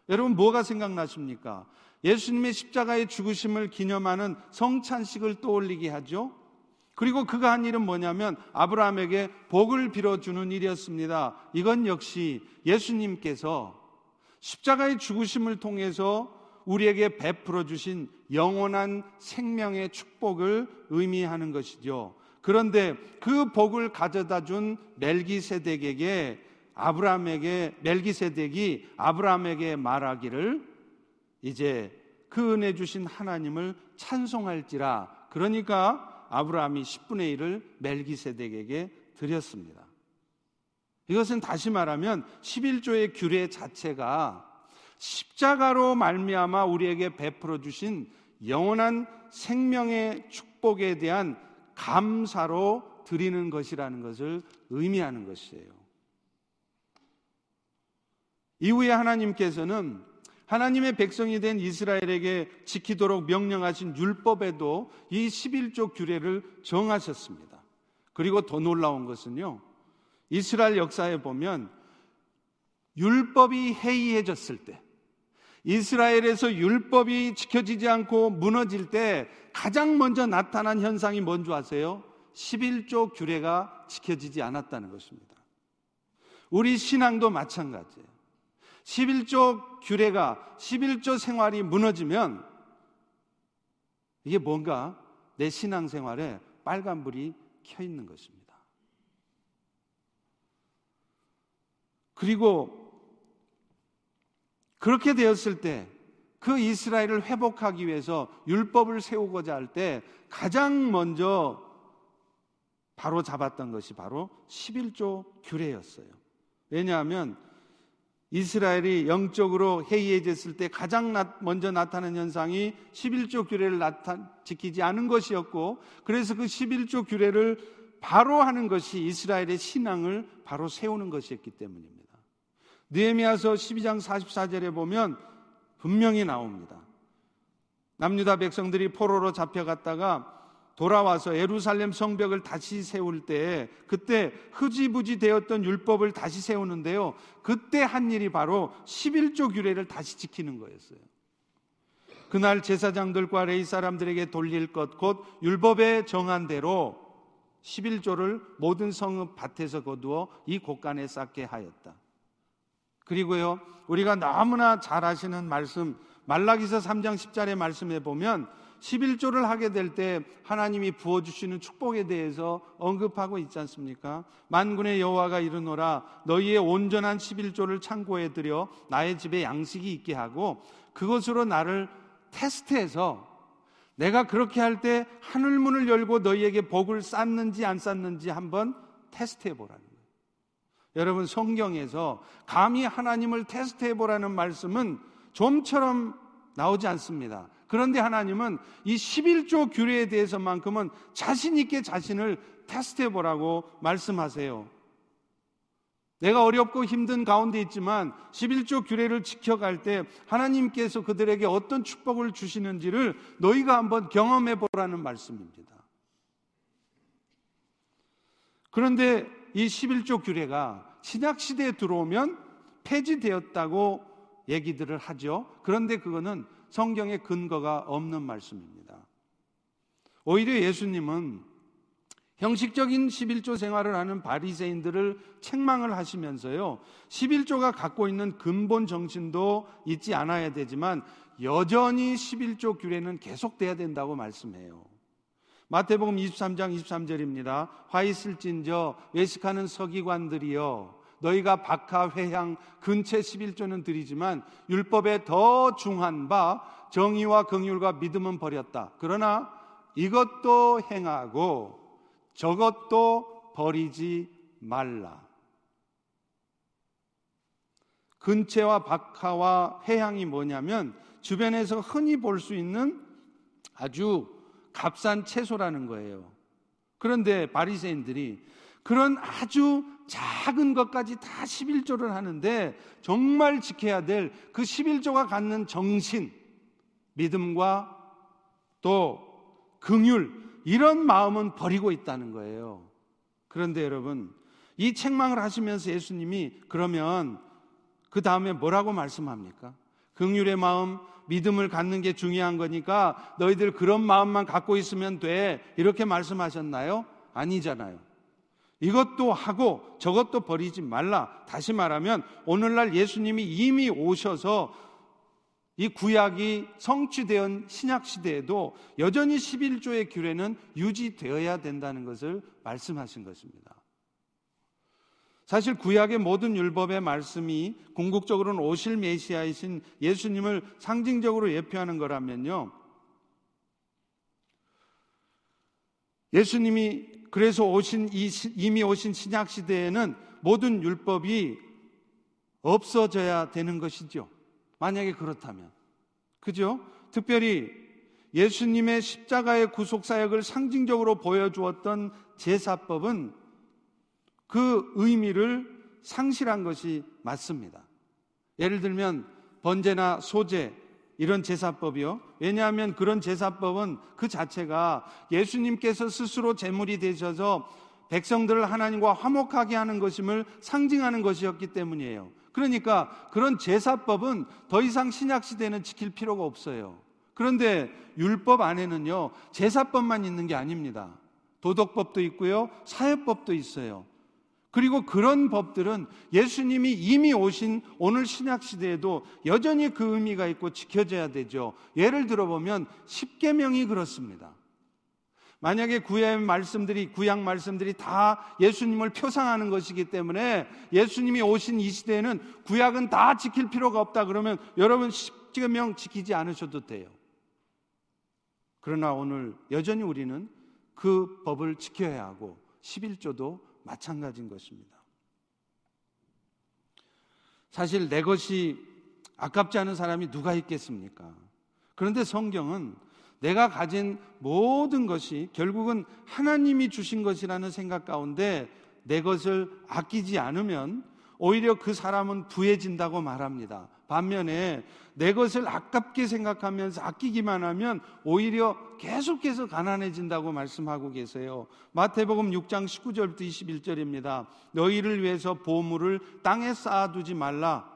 여러분 뭐가 생각나십니까? 예수님의 십자가의 죽으심을 기념하는 성찬식을 떠올리게 하죠. 그리고 그가 한 일은 뭐냐면 아브라함에게 복을 빌어주는 일이었습니다. 이건 역시 예수님께서 십자가의 죽으심을 통해서 우리에게 베풀어 주신 영원한 생명의 축복을 의미하는 것이죠. 그런데 그 복을 가져다 준 멜기세덱에게 아브라함에게 멜기세덱이 아브라함에게 말하기를 이제 그 은혜 주신 하나님을 찬송할지라 그러니까 아브라함이 10분의 1을 멜기세덱에게 드렸습니다. 이것은 다시 말하면 11조의 규례 자체가 십자가로 말미암아 우리에게 베풀어 주신 영원한 생명의 축복에 대한 감사로 드리는 것이라는 것을 의미하는 것이에요. 이후에 하나님께서는 하나님의 백성이 된 이스라엘에게 지키도록 명령하신 율법에도 이 11조 규례를 정하셨습니다. 그리고 더 놀라운 것은요. 이스라엘 역사에 보면 율법이 해이해졌을 때 이스라엘에서 율법이 지켜지지 않고 무너질 때 가장 먼저 나타난 현상이 뭔지 아세요? 11조 규례가 지켜지지 않았다는 것입니다. 우리 신앙도 마찬가지예요. 11조 규례가 11조 생활이 무너지면 이게 뭔가 내 신앙 생활에 빨간불이 켜 있는 것입니다. 그리고 그렇게 되었을 때 그 이스라엘을 회복하기 위해서 율법을 세우고자 할 때 가장 먼저 바로 잡았던 것이 바로 11조 규례였어요. 왜냐하면 이스라엘이 영적으로 해이해졌을 때 가장 먼저 나타나는 현상이 11조 규례를 나타, 지키지 않은 것이었고 그래서 그 11조 규례를 바로 하는 것이 이스라엘의 신앙을 바로 세우는 것이었기 때문입니다. 느헤미야서 12장 44절에 보면 분명히 나옵니다. 남유다 백성들이 포로로 잡혀갔다가 돌아와서 예루살렘 성벽을 다시 세울 때 그때 흐지부지 되었던 율법을 다시 세우는데요. 그때 한 일이 바로 11조 규례를 다시 지키는 거였어요. 그날 제사장들과 레이 사람들에게 돌릴 것 곧 율법에 정한 대로 11조를 모든 성읍 밭에서 거두어 이 곳간에 쌓게 하였다. 그리고요. 우리가 너무나 잘 아시는 말씀 말라기서 3장 10절의 말씀에 보면 11조를 하게 될 때 하나님이 부어주시는 축복에 대해서 언급하고 있지 않습니까? 만군의 여호와가 이르노라 너희의 온전한 11조를 창고에 들여 나의 집에 양식이 있게 하고 그것으로 나를 테스트해서 내가 그렇게 할 때 하늘문을 열고 너희에게 복을 쌓는지 안 쌓는지 한번 테스트해 보라는 거예요. 여러분 성경에서 감히 하나님을 테스트해 보라는 말씀은 좀처럼 나오지 않습니다. 그런데 하나님은 이 11조 규례에 대해서만큼은 자신 있게 자신을 테스트해 보라고 말씀하세요. 내가 어렵고 힘든 가운데 있지만 11조 규례를 지켜갈 때 하나님께서 그들에게 어떤 축복을 주시는지를 너희가 한번 경험해 보라는 말씀입니다. 그런데 이 11조 규례가 신약 시대에 들어오면 폐지되었다고 얘기들을 하죠. 그런데 그거는 성경에 근거가 없는 말씀입니다. 오히려 예수님은 형식적인 11조 생활을 하는 바리새인들을 책망을 하시면서요. 11조가 갖고 있는 근본 정신도 잊지 않아야 되지만 여전히 11조 규례는 계속돼야 된다고 말씀해요. 마태복음 23장 23절입니다. 화 있을진저 외식하는 서기관들이여 너희가 박하 회향 근체 11조는 드리지만 율법에 더 중한 바 정의와 긍휼과 믿음은 버렸다. 그러나 이것도 행하고 저것도 버리지 말라. 근체와 박하와 해향이 뭐냐면 주변에서 흔히 볼 수 있는 아주 값싼 채소라는 거예요. 그런데 바리새인들이 그런 아주 작은 것까지 다 11조를 하는데 정말 지켜야 될 그 11조가 갖는 정신, 믿음과 또 긍휼 이런 마음은 버리고 있다는 거예요. 그런데 여러분, 이 책망을 하시면서 예수님이 그러면 그 다음에 뭐라고 말씀합니까? 긍휼의 마음, 믿음을 갖는 게 중요한 거니까 너희들 그런 마음만 갖고 있으면 돼. 이렇게 말씀하셨나요? 아니잖아요. 이것도 하고 저것도 버리지 말라. 다시 말하면 오늘날 예수님이 이미 오셔서 이 구약이 성취된 신약 시대에도 여전히 11조의 규례는 유지되어야 된다는 것을 말씀하신 것입니다. 사실 구약의 모든 율법의 말씀이 궁극적으로는 오실 메시아이신 예수님을 상징적으로 예표하는 거라면요. 예수님이 그래서 오신 이미 오신 신약 시대에는 모든 율법이 없어져야 되는 것이죠. 만약에 그렇다면. 그죠? 특별히 예수님의 십자가의 구속 사역을 상징적으로 보여주었던 제사법은 그 의미를 상실한 것이 맞습니다. 예를 들면 번제나 소제 이런 제사법이요. 왜냐하면 그런 제사법은 그 자체가 예수님께서 스스로 제물이 되셔서 백성들을 하나님과 화목하게 하는 것임을 상징하는 것이었기 때문이에요. 그러니까 그런 제사법은 더 이상 신약 시대는 지킬 필요가 없어요. 그런데 율법 안에는요, 제사법만 있는 게 아닙니다. 도덕법도 있고요, 사회법도 있어요. 그리고 그런 법들은 예수님이 이미 오신 오늘 신약 시대에도 여전히 그 의미가 있고 지켜져야 되죠. 예를 들어보면 십계명이 그렇습니다. 만약에 구약 말씀들이 구약 말씀들이 다 예수님을 표상하는 것이기 때문에 예수님이 오신 이 시대에는 구약은 다 지킬 필요가 없다 그러면 여러분 십계명 지키지 않으셔도 돼요. 그러나 오늘 여전히 우리는 그 법을 지켜야 하고 11조도 마찬가지인 것입니다. 사실 내 것이 아깝지 않은 사람이 누가 있겠습니까? 그런데 성경은 내가 가진 모든 것이 결국은 하나님이 주신 것이라는 생각 가운데 내 것을 아끼지 않으면 오히려 그 사람은 부해진다고 말합니다. 반면에 내 것을 아깝게 생각하면서 아끼기만 하면 오히려 계속해서 가난해진다고 말씀하고 계세요. 마태복음 6장 19절부터 21절입니다. 너희를 위해서 보물을 땅에 쌓아두지 말라.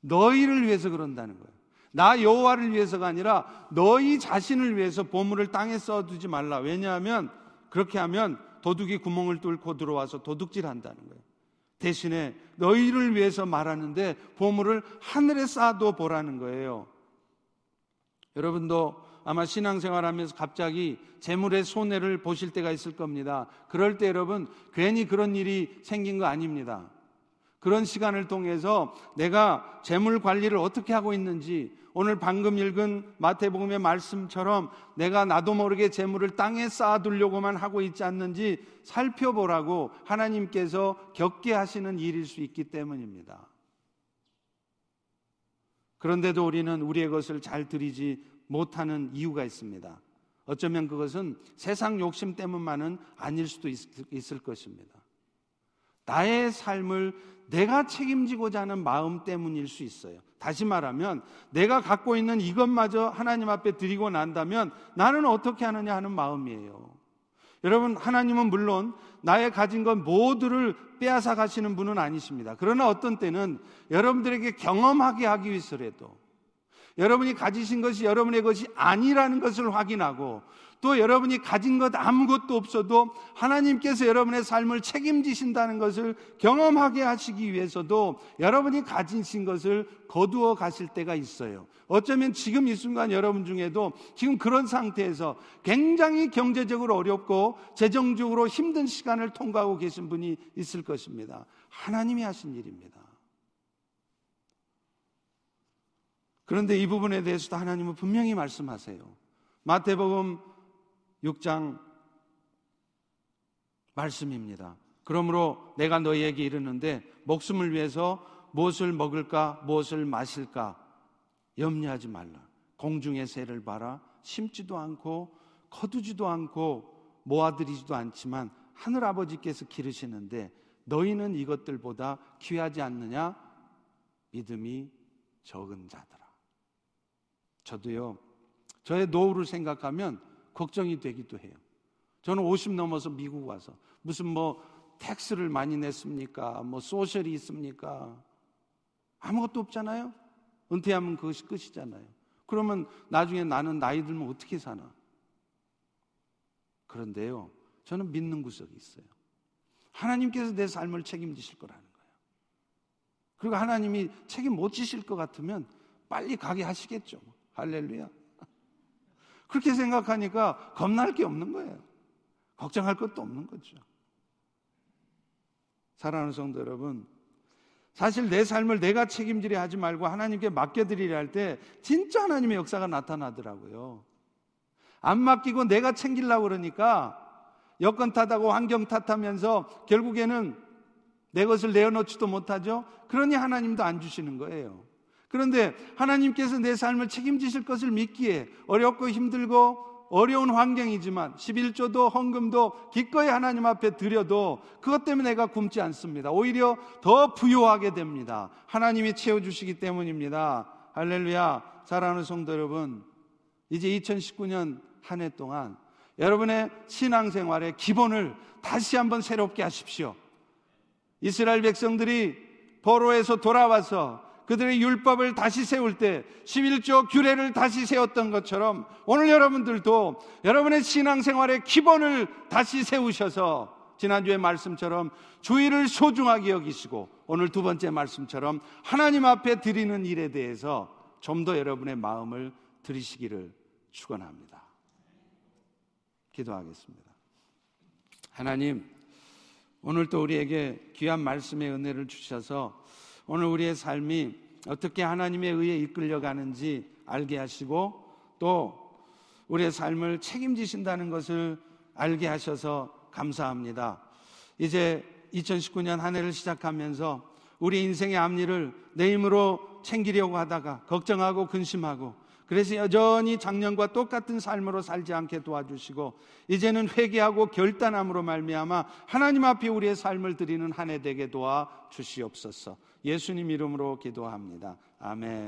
너희를 위해서 그런다는 거예요. 나 여호와를 위해서가 아니라 너희 자신을 위해서 보물을 땅에 써두지 말라. 왜냐하면 그렇게 하면 도둑이 구멍을 뚫고 들어와서 도둑질한다는 거예요. 대신에 너희를 위해서 말하는데 보물을 하늘에 쌓아둬 보라는 거예요. 여러분도 아마 신앙생활 하면서 갑자기 재물의 손해를 보실 때가 있을 겁니다. 그럴 때 여러분 괜히 그런 일이 생긴 거 아닙니다. 그런 시간을 통해서 내가 재물 관리를 어떻게 하고 있는지 오늘 방금 읽은 마태복음의 말씀처럼 내가 나도 모르게 재물을 땅에 쌓아두려고만 하고 있지 않는지 살펴보라고 하나님께서 겪게 하시는 일일 수 있기 때문입니다. 그런데도 우리는 우리의 것을 잘 드리지 못하는 이유가 있습니다. 어쩌면 그것은 세상 욕심 때문만은 아닐 수도 있을 것입니다. 나의 삶을 내가 책임지고자 하는 마음 때문일 수 있어요. 다시 말하면 내가 갖고 있는 이것마저 하나님 앞에 드리고 난다면 나는 어떻게 하느냐 하는 마음이에요. 여러분, 하나님은 물론 나의 가진 것 모두를 빼앗아 가시는 분은 아니십니다. 그러나 어떤 때는 여러분들에게 경험하게 하기 위해서라도 여러분이 가지신 것이 여러분의 것이 아니라는 것을 확인하고 또 여러분이 가진 것 아무것도 없어도 하나님께서 여러분의 삶을 책임지신다는 것을 경험하게 하시기 위해서도 여러분이 가지신 것을 거두어 가실 때가 있어요. 어쩌면 지금 이 순간 여러분 중에도 지금 그런 상태에서 굉장히 경제적으로 어렵고 재정적으로 힘든 시간을 통과하고 계신 분이 있을 것입니다. 하나님이 하신 일입니다. 그런데 이 부분에 대해서도 하나님은 분명히 말씀하세요. 마태복음 6장 말씀입니다. 그러므로 내가 너희에게 이르는데 목숨을 위해서 무엇을 먹을까 무엇을 마실까 염려하지 말라. 공중의 새를 봐라. 심지도 않고 거두지도 않고 모아들이지도 않지만 하늘 아버지께서 기르시는데 너희는 이것들보다 귀하지 않느냐? 믿음이 적은 자들아. 저도요. 저의 노후를 생각하면 걱정이 되기도 해요. 저는 50 넘어서 미국 와서 무슨 뭐 텍스를 많이 냈습니까? 뭐 소셜이 있습니까? 아무것도 없잖아요. 은퇴하면 그것이 끝이잖아요. 그러면 나중에 나는 나이 들면 어떻게 사나? 그런데요. 저는 믿는 구석이 있어요. 하나님께서 내 삶을 책임지실 거라는 거예요. 그리고 하나님이 책임 못 지실 것 같으면 빨리 가게 하시겠죠. 할렐루야. 그렇게 생각하니까 겁날 게 없는 거예요. 걱정할 것도 없는 거죠. 사랑하는 성도 여러분, 사실 내 삶을 내가 책임지려 하지 말고 하나님께 맡겨드리려 할 때 진짜 하나님의 역사가 나타나더라고요. 안 맡기고 내가 챙기려고 그러니까 여건 탓하고 환경 탓하면서 결국에는 내 것을 내어놓지도 못하죠. 그러니 하나님도 안 주시는 거예요. 그런데 하나님께서 내 삶을 책임지실 것을 믿기에 어렵고 힘들고 어려운 환경이지만 11조도 헌금도 기꺼이 하나님 앞에 드려도 그것 때문에 내가 굶지 않습니다. 오히려 더 부유하게 됩니다. 하나님이 채워주시기 때문입니다. 할렐루야. 사랑하는 성도 여러분, 이제 2019년 한 해 동안 여러분의 신앙생활의 기본을 다시 한번 새롭게 하십시오. 이스라엘 백성들이 포로에서 돌아와서 그들의 율법을 다시 세울 때 11조 규례를 다시 세웠던 것처럼 오늘 여러분들도 여러분의 신앙생활의 기본을 다시 세우셔서 지난주의 말씀처럼 주의를 소중하게 여기시고 오늘 두 번째 말씀처럼 하나님 앞에 드리는 일에 대해서 좀 더 여러분의 마음을 들이시기를 축원합니다. 기도하겠습니다. 하나님 오늘 또 우리에게 귀한 말씀의 은혜를 주셔서 오늘 우리의 삶이 어떻게 하나님에 의해 이끌려가는지 알게 하시고 또 우리의 삶을 책임지신다는 것을 알게 하셔서 감사합니다. 이제 2019년 한 해를 시작하면서 우리 인생의 앞일을 내 힘으로 챙기려고 하다가 걱정하고 근심하고 그래서 여전히 작년과 똑같은 삶으로 살지 않게 도와주시고 이제는 회개하고 결단함으로 말미암아 하나님 앞에 우리의 삶을 드리는 한 해 되게 도와 주시옵소서. 예수님 이름으로 기도합니다. 아멘.